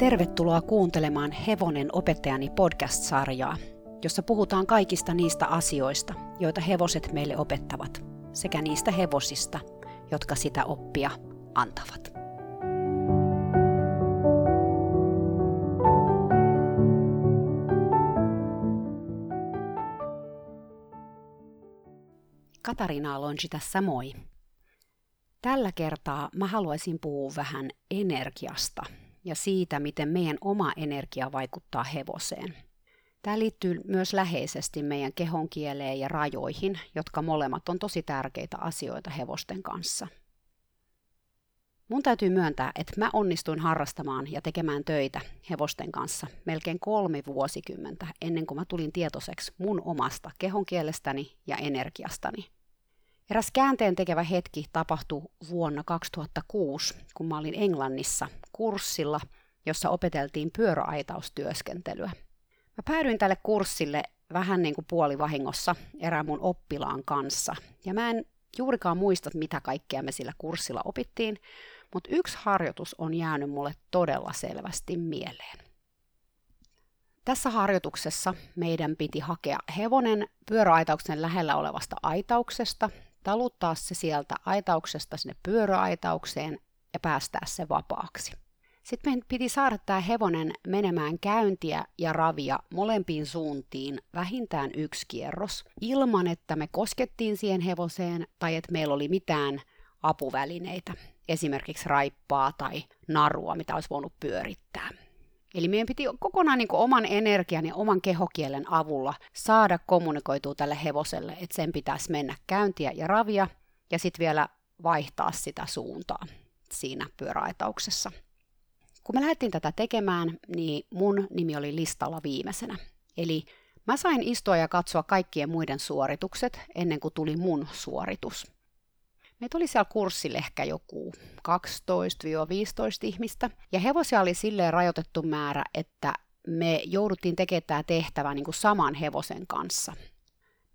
Tervetuloa kuuntelemaan Hevonen opettajani podcast-sarjaa, jossa puhutaan kaikista niistä asioista, joita hevoset meille opettavat, sekä niistä hevosista, jotka sitä oppia antavat. Katariina Alonji tässä moi. Tällä kertaa mä haluaisin puhua vähän energiasta ja siitä, miten meidän oma energia vaikuttaa hevoseen. Tämä liittyy myös läheisesti meidän kehon kieleen ja rajoihin, jotka molemmat on tosi tärkeitä asioita hevosten kanssa. Mun täytyy myöntää, että mä onnistuin harrastamaan ja tekemään töitä hevosten kanssa melkein kolme vuosikymmentä ennen kuin mä tulin tietoiseksi mun omasta kehon kielestäni ja energiastani – Eräs käänteen tekevä hetki tapahtui vuonna 2006, kun mä olin Englannissa kurssilla, jossa opeteltiin pyöräaitaustyöskentelyä. Mä päädyin tälle kurssille vähän niin kuin puolivahingossa erään mun oppilaan kanssa. Ja mä en juurikaan muista, mitä kaikkea me sillä kurssilla opittiin, mutta yksi harjoitus on jäänyt mulle todella selvästi mieleen. Tässä harjoituksessa meidän piti hakea hevonen pyöräaitauksen lähellä olevasta aitauksesta taluttaa se sieltä aitauksesta sinne pyöräaitaukseen ja päästää se vapaaksi. Sitten meidän piti saada tämä hevonen menemään käyntiä ja ravia molempiin suuntiin vähintään yksi kierros, ilman että me koskettiin siihen hevoseen tai että meillä oli mitään apuvälineitä, esimerkiksi raippaa tai narua, mitä olisi voinut pyörittää. Eli meidän piti kokonaan niin kuin oman energian ja oman kehokielen avulla saada kommunikoitua tälle hevoselle, että sen pitäisi mennä käyntiä ja ravia ja sitten vielä vaihtaa sitä suuntaa siinä pyöräaitauksessa. Kun me lähdettiin tätä tekemään, niin mun nimi oli listalla viimeisenä. Eli mä sain istua ja katsoa kaikkien muiden suoritukset ennen kuin tuli mun suoritus. Meitä oli siellä kurssilla ehkä joku 12-15 ihmistä, ja hevosia oli silleen rajoitettu määrä, että me jouduttiin tekemään tämä tehtävä niin kuin saman hevosen kanssa.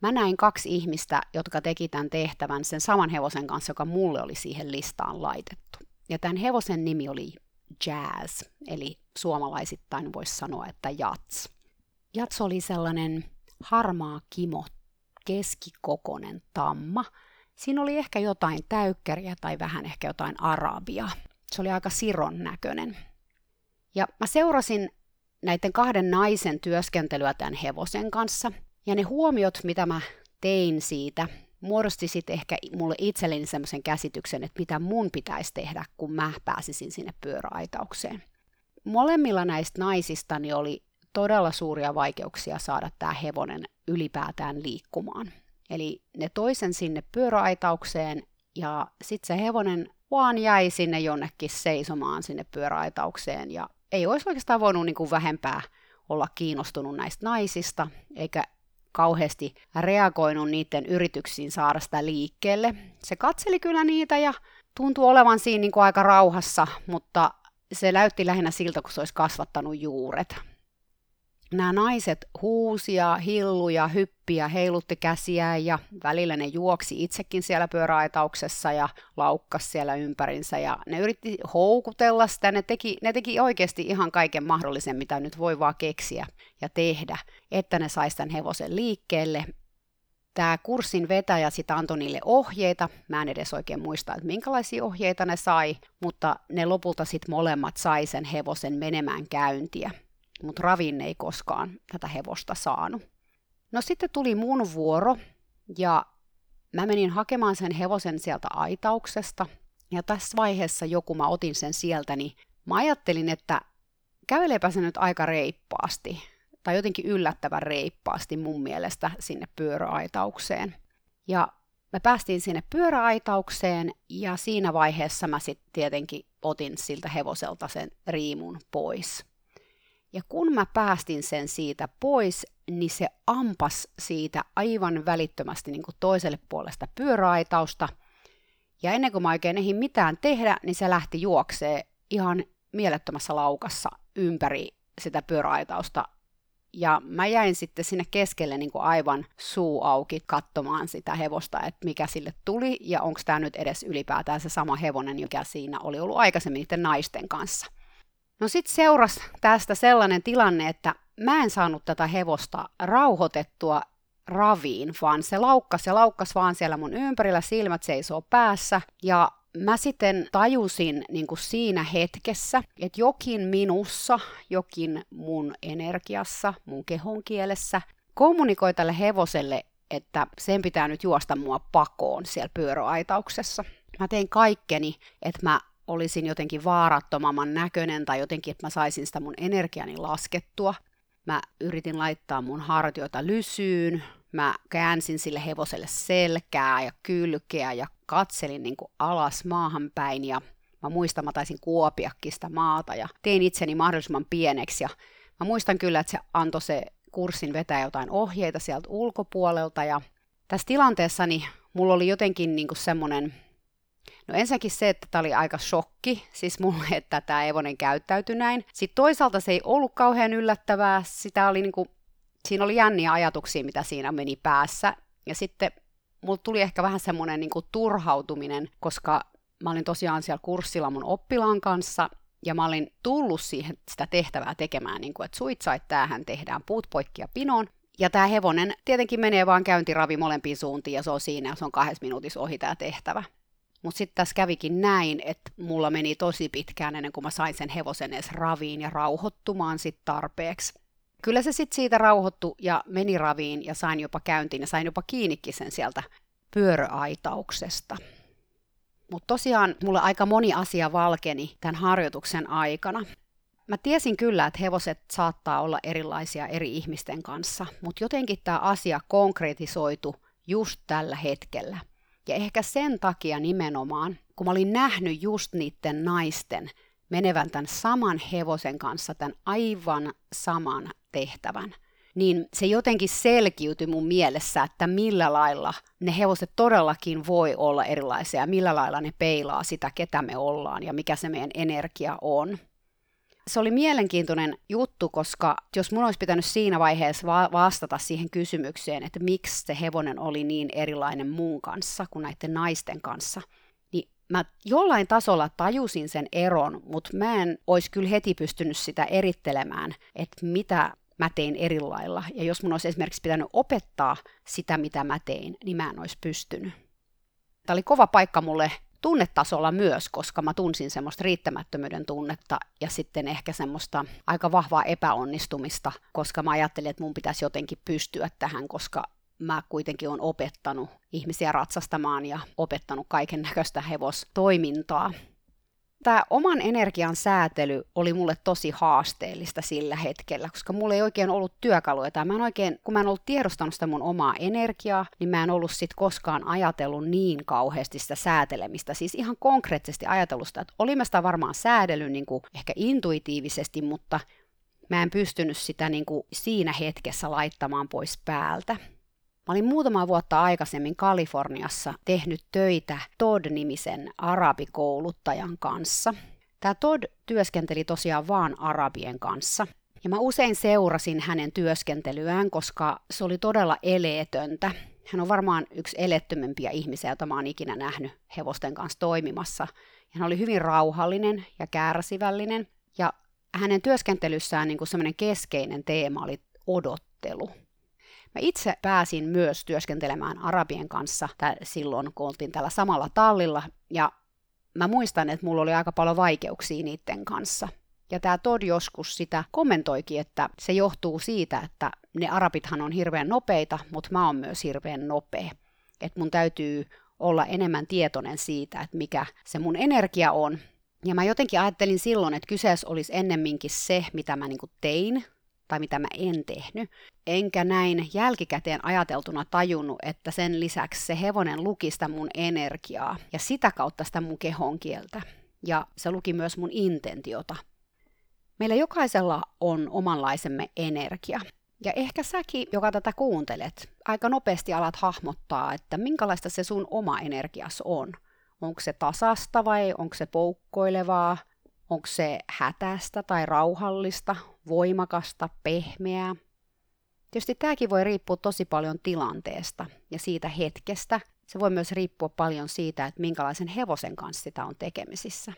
Mä näin kaksi ihmistä, jotka teki tämän tehtävän sen saman hevosen kanssa, joka mulle oli siihen listaan laitettu. Ja tämän hevosen nimi oli Jazz, eli suomalaisittain voisi sanoa, että Jats. Jats oli sellainen harmaa kimo, keskikokonen tamma, Siinä oli ehkä jotain täykkäriä tai vähän ehkä jotain arabia. Se oli aika siron näköinen. Ja mä seurasin näiden kahden naisen työskentelyä tämän hevosen kanssa. Ja ne huomiot, mitä mä tein siitä, muodosti sitten ehkä mulle itselleni semmoisen käsityksen, että mitä mun pitäisi tehdä, kun mä pääsisin sinne pyöräaitaukseen. Molemmilla näistä naisista oli todella suuria vaikeuksia saada tämä hevonen ylipäätään liikkumaan. Eli ne toisen sinne pyöräaitaukseen ja sitten se hevonen vaan jäi sinne jonnekin seisomaan sinne pyöräaitaukseen ja ei olisi oikeastaan voinut niin kuin vähempää olla kiinnostunut näistä naisista, eikä kauheasti reagoinut niiden yrityksiin saada sitä liikkeelle. Se katseli kyllä niitä ja tuntui olevan siinä niin kuin aika rauhassa, mutta se näytti lähinnä siltä, kun se olisi kasvattanut juuret nämä naiset huusia, hilluja, hyppiä, heilutti käsiä ja välillä ne juoksi itsekin siellä pyöräaitauksessa ja laukkas siellä ympärinsä. Ja ne yritti houkutella sitä, ne teki, ne teki oikeasti ihan kaiken mahdollisen, mitä nyt voi vaan keksiä ja tehdä, että ne saisi tämän hevosen liikkeelle. Tämä kurssin vetäjä sitten antoi niille ohjeita, mä en edes oikein muista, että minkälaisia ohjeita ne sai, mutta ne lopulta sitten molemmat sai sen hevosen menemään käyntiä mutta Ravin ei koskaan tätä hevosta saanut. No sitten tuli mun vuoro ja mä menin hakemaan sen hevosen sieltä aitauksesta. Ja tässä vaiheessa joku mä otin sen sieltä, niin mä ajattelin, että käveleepä se nyt aika reippaasti, tai jotenkin yllättävän reippaasti mun mielestä sinne pyöräaitaukseen. Ja me päästiin sinne pyöräaitaukseen ja siinä vaiheessa mä sitten tietenkin otin siltä hevoselta sen riimun pois. Ja kun mä päästin sen siitä pois, niin se ampas siitä aivan välittömästi niin kuin toiselle puolesta pyöräaitausta. Ja ennen kuin mä oikein ehdin mitään tehdä, niin se lähti juoksee ihan mielettömässä laukassa ympäri sitä pyöräaitausta. Ja mä jäin sitten sinne keskelle niin kuin aivan suu auki katsomaan sitä hevosta, että mikä sille tuli ja onko tämä nyt edes ylipäätään se sama hevonen, joka siinä oli ollut aikaisemmin niiden naisten kanssa. No sit seurasi tästä sellainen tilanne, että mä en saanut tätä hevosta rauhoitettua raviin, vaan se laukkas ja laukkas vaan siellä mun ympärillä, silmät seisoo päässä. Ja mä sitten tajusin niin kuin siinä hetkessä, että jokin minussa, jokin mun energiassa, mun kehon kielessä kommunikoi tälle hevoselle, että sen pitää nyt juosta mua pakoon siellä pyöräaitauksessa. Mä tein kaikkeni, että mä olisin jotenkin vaarattomamman näköinen tai jotenkin, että mä saisin sitä mun energiani laskettua. Mä yritin laittaa mun hartioita lysyyn, mä käänsin sille hevoselle selkää ja kylkeä ja katselin niin kuin alas maahan päin ja mä muistan, mä taisin kuopiakin sitä maata ja tein itseni mahdollisimman pieneksi ja mä muistan kyllä, että se antoi se kurssin vetää jotain ohjeita sieltä ulkopuolelta ja tässä tilanteessa niin mulla oli jotenkin niin kuin semmoinen No ensinnäkin se, että tämä oli aika shokki, siis mulle, että tämä Evonen käyttäytyi näin. Sitten toisaalta se ei ollut kauhean yllättävää, sitä oli niinku, siinä oli jänniä ajatuksia, mitä siinä meni päässä. Ja sitten mulla tuli ehkä vähän semmoinen niinku turhautuminen, koska mä olin tosiaan siellä kurssilla mun oppilaan kanssa, ja mä olin tullut siihen sitä tehtävää tekemään, niin kuin, että suitsait, tämähän tehdään puut poikki ja pinoon. Ja tämä hevonen tietenkin menee vaan käyntiravi molempiin suuntiin ja se on siinä ja se on kahdessa minuutissa ohi tämä tehtävä. Mutta sitten tässä kävikin näin, että mulla meni tosi pitkään ennen kuin mä sain sen hevosen edes raviin ja rauhoittumaan sitten tarpeeksi. Kyllä se sitten siitä rauhoittu ja meni raviin ja sain jopa käyntiin ja sain jopa kiinnikin sen sieltä pyöröaitauksesta. Mutta tosiaan mulle aika moni asia valkeni tämän harjoituksen aikana. Mä tiesin kyllä, että hevoset saattaa olla erilaisia eri ihmisten kanssa, mutta jotenkin tämä asia konkretisoitu just tällä hetkellä – ja ehkä sen takia nimenomaan, kun mä olin nähnyt just niiden naisten menevän tämän saman hevosen kanssa tämän aivan saman tehtävän, niin se jotenkin selkiytyi mun mielessä, että millä lailla ne hevoset todellakin voi olla erilaisia, millä lailla ne peilaa sitä, ketä me ollaan ja mikä se meidän energia on se oli mielenkiintoinen juttu, koska jos mun olisi pitänyt siinä vaiheessa va- vastata siihen kysymykseen, että miksi se hevonen oli niin erilainen muun kanssa kuin näiden naisten kanssa, niin mä jollain tasolla tajusin sen eron, mutta mä en olisi kyllä heti pystynyt sitä erittelemään, että mitä mä tein eri lailla. Ja jos mun olisi esimerkiksi pitänyt opettaa sitä, mitä mä tein, niin mä en olisi pystynyt. Tämä oli kova paikka mulle tunnetasolla myös, koska mä tunsin semmoista riittämättömyyden tunnetta ja sitten ehkä semmoista aika vahvaa epäonnistumista, koska mä ajattelin, että mun pitäisi jotenkin pystyä tähän, koska mä kuitenkin olen opettanut ihmisiä ratsastamaan ja opettanut kaiken näköistä hevostoimintaa tämä oman energian säätely oli mulle tosi haasteellista sillä hetkellä, koska mulla ei oikein ollut työkaluja. Tai mä en oikein, kun mä en ollut tiedostanut sitä mun omaa energiaa, niin mä en ollut sit koskaan ajatellut niin kauheasti sitä säätelemistä. Siis ihan konkreettisesti ajatellut sitä, että oli mä sitä varmaan säädellyt niin kuin ehkä intuitiivisesti, mutta mä en pystynyt sitä niin kuin siinä hetkessä laittamaan pois päältä. Mä olin muutama vuotta aikaisemmin Kaliforniassa tehnyt töitä Todd-nimisen arabikouluttajan kanssa. Tämä Todd työskenteli tosiaan vaan arabien kanssa. Ja mä usein seurasin hänen työskentelyään, koska se oli todella eleetöntä. Hän on varmaan yksi elettömempiä ihmisiä, joita mä oon ikinä nähnyt hevosten kanssa toimimassa. Ja hän oli hyvin rauhallinen ja kärsivällinen. Ja hänen työskentelyssään niin semmoinen keskeinen teema oli odottelu. Mä itse pääsin myös työskentelemään arabien kanssa tä- silloin, kun oltiin tällä samalla tallilla, ja mä muistan, että mulla oli aika paljon vaikeuksia niiden kanssa. Ja tämä Todd joskus sitä kommentoikin, että se johtuu siitä, että ne arabithan on hirveän nopeita, mutta mä oon myös hirveän nopea. Että mun täytyy olla enemmän tietoinen siitä, että mikä se mun energia on. Ja mä jotenkin ajattelin silloin, että kyseessä olisi ennemminkin se, mitä mä niinku tein, tai mitä mä en tehnyt. Enkä näin jälkikäteen ajateltuna tajunnut, että sen lisäksi se hevonen luki sitä mun energiaa ja sitä kautta sitä mun kehon kieltä. Ja se luki myös mun intentiota. Meillä jokaisella on omanlaisemme energia. Ja ehkä säkin, joka tätä kuuntelet, aika nopeasti alat hahmottaa, että minkälaista se sun oma energias on. Onko se tasasta vai onko se poukkoilevaa? Onko se hätästä tai rauhallista, voimakasta, pehmeää? Tietysti tämäkin voi riippua tosi paljon tilanteesta ja siitä hetkestä. Se voi myös riippua paljon siitä, että minkälaisen hevosen kanssa sitä on tekemisissä.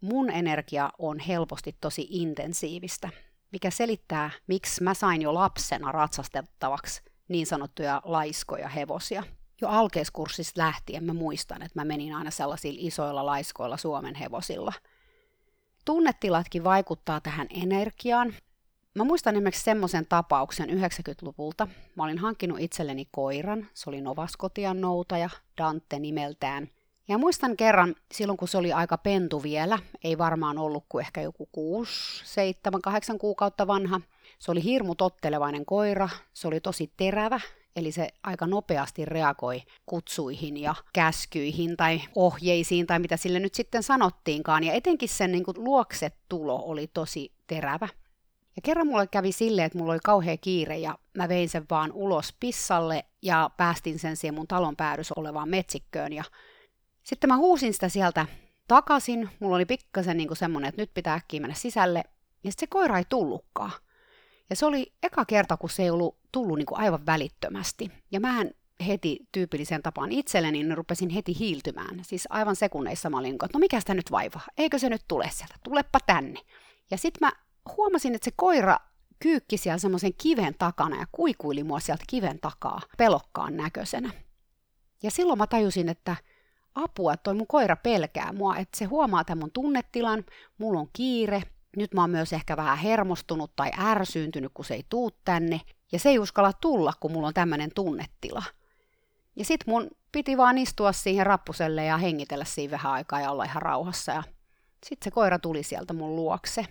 mun energia on helposti tosi intensiivistä, mikä selittää, miksi mä sain jo lapsena ratsastettavaksi niin sanottuja laiskoja hevosia. Jo alkeiskurssista lähtien mä muistan, että mä menin aina sellaisilla isoilla laiskoilla Suomen hevosilla. Tunnetilatkin vaikuttaa tähän energiaan. Mä muistan esimerkiksi semmoisen tapauksen 90-luvulta. Mä olin hankkinut itselleni koiran, se oli Novaskotian noutaja, Dante nimeltään – ja muistan kerran, silloin kun se oli aika pentu vielä, ei varmaan ollut kuin ehkä joku 6, 7, 8 kuukautta vanha. Se oli hirmu tottelevainen koira, se oli tosi terävä, eli se aika nopeasti reagoi kutsuihin ja käskyihin tai ohjeisiin tai mitä sille nyt sitten sanottiinkaan. Ja etenkin sen niin kuin, luoksetulo oli tosi terävä. Ja kerran mulle kävi silleen, että mulla oli kauhea kiire ja mä vein sen vaan ulos pissalle ja päästin sen siihen mun talon päädys olevaan metsikköön ja sitten mä huusin sitä sieltä takaisin. Mulla oli pikkasen niin semmoinen, että nyt pitää äkkiä mennä sisälle. Ja sitten se koira ei tullutkaan. Ja se oli eka kerta, kun se ei ollut tullut niin aivan välittömästi. Ja mähän heti tyypillisen tapaan itselleni, niin rupesin heti hiiltymään. Siis aivan sekunneissa mä olin, että no mikä sitä nyt vaivaa? Eikö se nyt tule sieltä? Tulepa tänne. Ja sitten mä huomasin, että se koira kyykki siellä semmoisen kiven takana ja kuikuili mua sieltä kiven takaa pelokkaan näköisenä. Ja silloin mä tajusin, että apua, toi mun koira pelkää mua, että se huomaa tämän mun tunnetilan, mulla on kiire, nyt mä oon myös ehkä vähän hermostunut tai ärsyyntynyt, kun se ei tuu tänne, ja se ei uskalla tulla, kun mulla on tämmöinen tunnetila. Ja sit mun piti vaan istua siihen rappuselle ja hengitellä siinä vähän aikaa ja olla ihan rauhassa, ja sit se koira tuli sieltä mun luokse.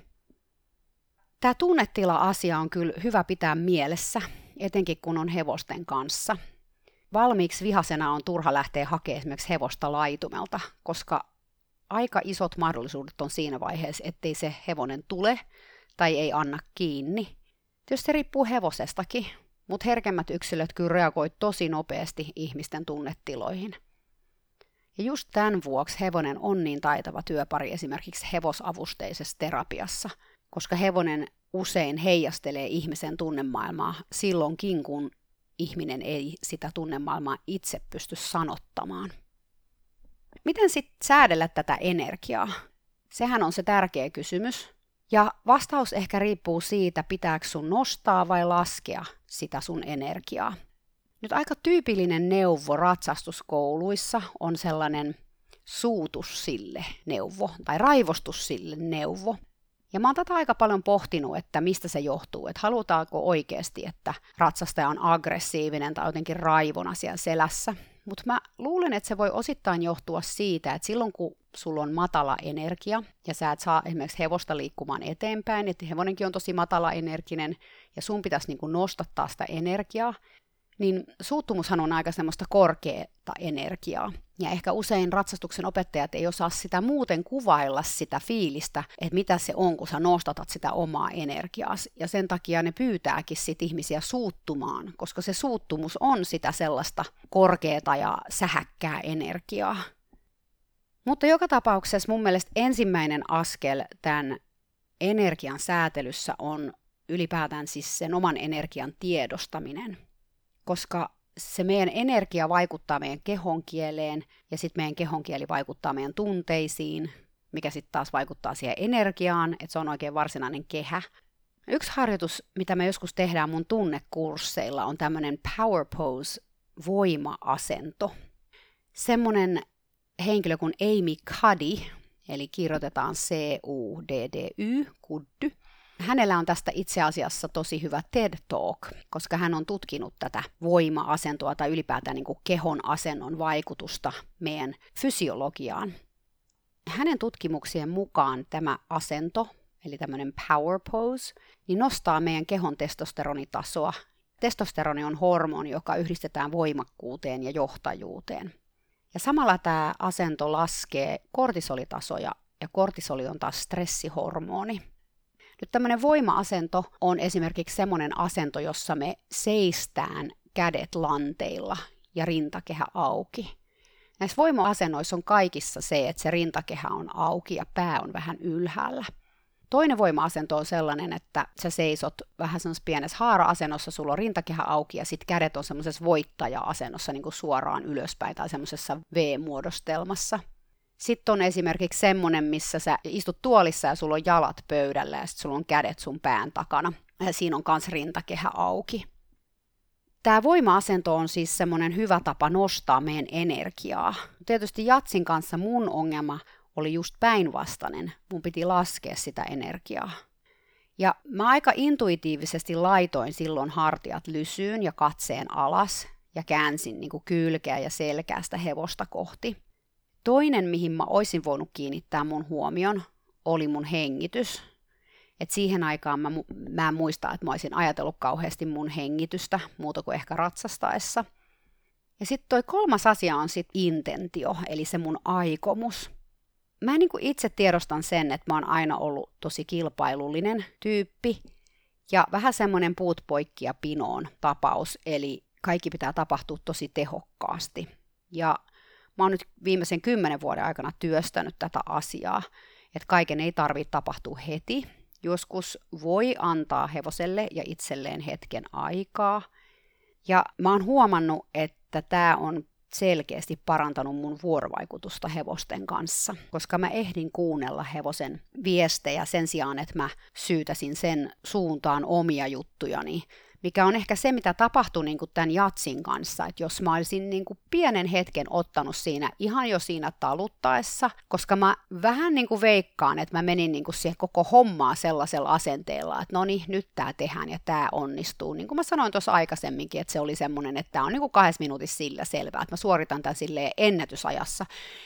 Tämä tunnetila-asia on kyllä hyvä pitää mielessä, etenkin kun on hevosten kanssa – valmiiksi vihasena on turha lähteä hakemaan esimerkiksi hevosta laitumelta, koska aika isot mahdollisuudet on siinä vaiheessa, ettei se hevonen tule tai ei anna kiinni. Tietysti se riippuu hevosestakin, mutta herkemmät yksilöt kyllä reagoi tosi nopeasti ihmisten tunnetiloihin. Ja just tämän vuoksi hevonen on niin taitava työpari esimerkiksi hevosavusteisessa terapiassa, koska hevonen usein heijastelee ihmisen tunnemaailmaa silloinkin, kun ihminen ei sitä tunnemaailmaa itse pysty sanottamaan. Miten sitten säädellä tätä energiaa? Sehän on se tärkeä kysymys. Ja vastaus ehkä riippuu siitä, pitääkö sun nostaa vai laskea sitä sun energiaa. Nyt aika tyypillinen neuvo ratsastuskouluissa on sellainen suutus sille neuvo tai raivostus sille neuvo. Ja mä oon tätä aika paljon pohtinut, että mistä se johtuu, että halutaanko oikeasti, että ratsastaja on aggressiivinen tai jotenkin raivona siellä selässä. Mutta mä luulen, että se voi osittain johtua siitä, että silloin kun sulla on matala energia ja sä et saa esimerkiksi hevosta liikkumaan eteenpäin, että hevonenkin on tosi matala energinen ja sun pitäisi niin kuin nostattaa sitä energiaa, niin suuttumushan on aika semmoista korkeata energiaa. Ja ehkä usein ratsastuksen opettajat ei osaa sitä muuten kuvailla sitä fiilistä, että mitä se on, kun sä nostatat sitä omaa energiaa. Ja sen takia ne pyytääkin sit ihmisiä suuttumaan, koska se suuttumus on sitä sellaista korkeata ja sähäkkää energiaa. Mutta joka tapauksessa mun mielestä ensimmäinen askel tämän energian säätelyssä on ylipäätään siis sen oman energian tiedostaminen – koska se meidän energia vaikuttaa meidän kehon kieleen ja sitten meidän kehon kieli vaikuttaa meidän tunteisiin, mikä sitten taas vaikuttaa siihen energiaan, että se on oikein varsinainen kehä. Yksi harjoitus, mitä me joskus tehdään mun tunnekursseilla, on tämmöinen power pose voima-asento. Semmoinen henkilö kuin Amy Cuddy, eli kirjoitetaan C-U-D-D-Y, kuddy, Hänellä on tästä itse asiassa tosi hyvä TED Talk, koska hän on tutkinut tätä voima-asentoa tai ylipäätään niin kuin kehon asennon vaikutusta meidän fysiologiaan. Hänen tutkimuksien mukaan tämä asento, eli tämmöinen power pose, niin nostaa meidän kehon testosteronitasoa. Testosteroni on hormoni, joka yhdistetään voimakkuuteen ja johtajuuteen. Ja samalla tämä asento laskee kortisolitasoja, ja kortisoli on taas stressihormoni. Nyt tämmöinen voima-asento on esimerkiksi semmoinen asento, jossa me seistään kädet lanteilla ja rintakehä auki. Näissä voima-asennoissa on kaikissa se, että se rintakehä on auki ja pää on vähän ylhäällä. Toinen voima-asento on sellainen, että sä seisot vähän semmoisessa pienessä haara-asennossa, sulla on rintakehä auki ja sitten kädet on semmoisessa voittaja-asennossa niin kuin suoraan ylöspäin tai semmoisessa V-muodostelmassa. Sitten on esimerkiksi semmoinen, missä sä istut tuolissa ja sulla on jalat pöydällä ja sitten sulla on kädet sun pään takana. Ja siinä on kans rintakehä auki. Tämä voima-asento on siis semmoinen hyvä tapa nostaa meidän energiaa. Tietysti jatsin kanssa mun ongelma oli just päinvastainen. Mun piti laskea sitä energiaa. Ja mä aika intuitiivisesti laitoin silloin hartiat lysyyn ja katseen alas ja käänsin niin kuin kylkeä ja selkää sitä hevosta kohti. Toinen, mihin mä olisin voinut kiinnittää mun huomion, oli mun hengitys. Et siihen aikaan mä, mä en muista, että mä olisin ajatellut kauheasti mun hengitystä, muuta kuin ehkä ratsastaessa. Ja sitten toi kolmas asia on sitten intentio, eli se mun aikomus. Mä niin itse tiedostan sen, että mä oon aina ollut tosi kilpailullinen tyyppi, ja vähän semmoinen puut poikkia pinoon tapaus, eli kaikki pitää tapahtua tosi tehokkaasti. Ja mä oon nyt viimeisen kymmenen vuoden aikana työstänyt tätä asiaa, että kaiken ei tarvitse tapahtua heti. Joskus voi antaa hevoselle ja itselleen hetken aikaa. Ja mä oon huomannut, että tämä on selkeästi parantanut mun vuorovaikutusta hevosten kanssa, koska mä ehdin kuunnella hevosen viestejä sen sijaan, että mä syytäsin sen suuntaan omia juttujani mikä on ehkä se, mitä tapahtui niin kuin tämän jatsin kanssa, että jos mä olisin niin kuin pienen hetken ottanut siinä ihan jo siinä taluttaessa, koska mä vähän niin kuin veikkaan, että mä menin niin kuin siihen koko hommaa sellaisella asenteella, että no niin, nyt tämä tehdään ja tämä onnistuu. Niin kuin mä sanoin tuossa aikaisemminkin, että se oli semmoinen, että tämä on niin kuin kahdessa minuutissa sillä selvää, että mä suoritan tämän silleen ennätysajassa,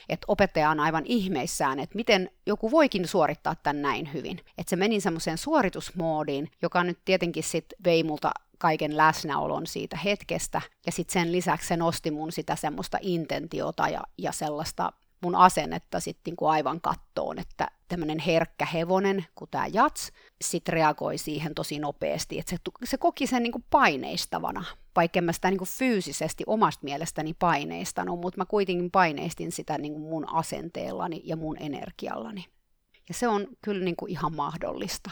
että opettaja on aivan ihmeissään, että miten joku voikin suorittaa tämän näin hyvin. Että se meni semmoiseen suoritusmoodiin, joka nyt tietenkin sitten vei multa kaiken läsnäolon siitä hetkestä. Ja sitten sen lisäksi se nosti mun sitä semmoista intentiota ja, ja sellaista mun asennetta sitten niinku aivan kattoon, että tämmöinen herkkä hevonen, kun tämä jats, sitten reagoi siihen tosi nopeasti, että se, se koki sen niinku paineistavana, vaikka mä sitä niinku fyysisesti omasta mielestäni paineistanut, mutta mä kuitenkin paineistin sitä niinku mun asenteellani ja mun energiallani. Ja se on kyllä niinku ihan mahdollista.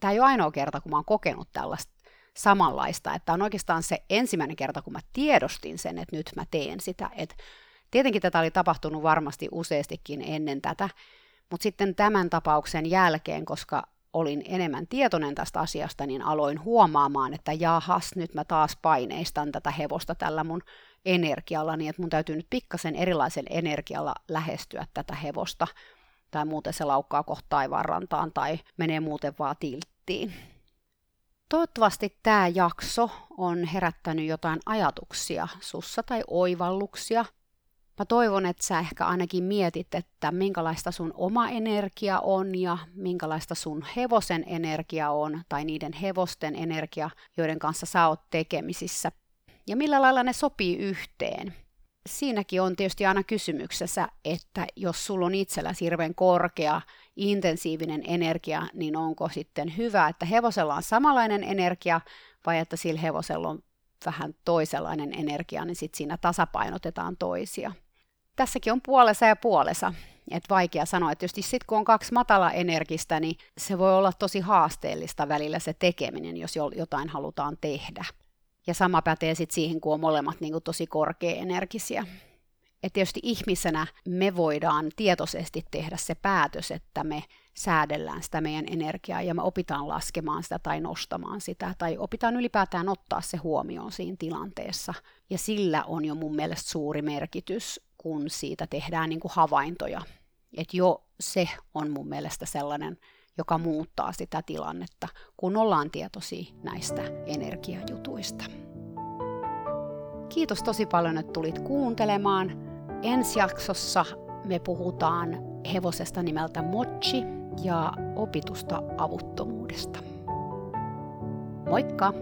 Tämä ei ole ainoa kerta, kun mä oon kokenut tällaista samanlaista, että on oikeastaan se ensimmäinen kerta, kun mä tiedostin sen, että nyt mä teen sitä. Et tietenkin tätä oli tapahtunut varmasti useastikin ennen tätä, mutta sitten tämän tapauksen jälkeen, koska olin enemmän tietoinen tästä asiasta, niin aloin huomaamaan, että jahas, nyt mä taas paineistan tätä hevosta tällä mun energialla, niin että mun täytyy nyt pikkasen erilaisen energialla lähestyä tätä hevosta, tai muuten se laukkaa kohta taivaanrantaan, tai menee muuten vaan tilttiin. Toivottavasti tämä jakso on herättänyt jotain ajatuksia sussa tai oivalluksia. Mä toivon, että sä ehkä ainakin mietit, että minkälaista sun oma energia on ja minkälaista sun hevosen energia on tai niiden hevosten energia, joiden kanssa sä oot tekemisissä. Ja millä lailla ne sopii yhteen. Siinäkin on tietysti aina kysymyksessä, että jos sulla on itselläsi hirveän korkea intensiivinen energia, niin onko sitten hyvä, että hevosella on samanlainen energia vai että sillä hevosella on vähän toisenlainen energia, niin sitten siinä tasapainotetaan toisia. Tässäkin on puolessa ja puolessa. Et vaikea sanoa, että tietysti sitten kun on kaksi matala energistä, niin se voi olla tosi haasteellista välillä se tekeminen, jos jotain halutaan tehdä. Ja sama pätee sitten siihen, kun on molemmat niin tosi korkea-energisiä että tietysti ihmisenä me voidaan tietoisesti tehdä se päätös, että me säädellään sitä meidän energiaa ja me opitaan laskemaan sitä tai nostamaan sitä tai opitaan ylipäätään ottaa se huomioon siinä tilanteessa. Ja sillä on jo mun mielestä suuri merkitys, kun siitä tehdään niin kuin havaintoja. Että jo se on mun mielestä sellainen, joka muuttaa sitä tilannetta, kun ollaan tietoisia näistä energiajutuista. Kiitos tosi paljon, että tulit kuuntelemaan. Ensi jaksossa me puhutaan hevosesta nimeltä Mochi ja opitusta avuttomuudesta. Moikka!